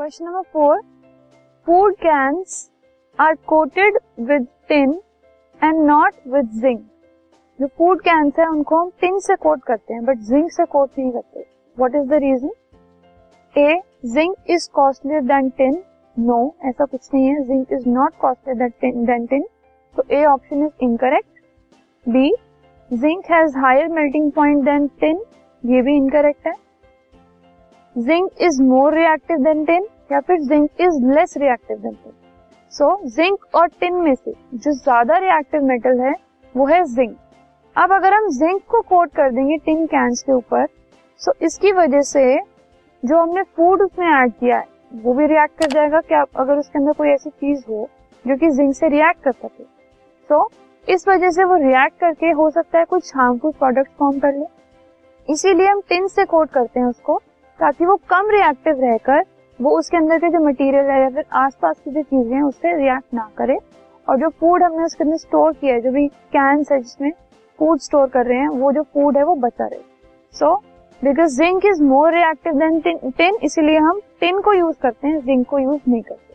Question number four food cans are coated with tin and not with zinc जो food cans है, उनको हम tin से coat करते हैं बट जिंक से कोट नहीं करते। What is the reason A zinc is costlier than tin no ऐसा कुछ नहीं है। Zinc is not costlier than tin तो A option is incorrect B zinc has higher melting point than tin ये भी इनकरेक्ट है। Zinc is more reactive than tin या फिर zinc is less reactive than tin so zinc और tin में से जो ज़्यादा रिएक्टिव मेटल है, वो है जिंक अब अगर हम जिंक को कोट कर देंगे टिन कैंस के ऊपर सो इसकी वजह से जो हमने फ़ूड उसमें ऐड किया है, वो भी रिएक्ट कर जाएगा क्या अगर उसके अंदर कोई ऐसी चीज़ हो जो कि जिंक से रिएक्ट कर सके. तो इस वजह से वो रिएक्ट करके हो सकता है कुछ हार्मफुल प्रोडक्ट फॉर्म कर ले. इसीलिए हम टिन से कोट करते हैं उसको. ताकि वो कम रिएक्टिव रहकर, वो उसके अंदर के जो मटेरियल है या फिर आसपास की जो चीज़ें हैं, उससे रिएक्ट ना करे। और जो फ़ूड हमने उसके अंदर स्टोर किया है, जो भी कैंस है जिसमें फ़ूड स्टोर कर रहे हैं, वो जो फ़ूड है, वो बचा रहे। So because zinc is more reactive than tin इसीलिए हम टिन को यूज़ करते हैं जिंक को यूज़ नहीं करते।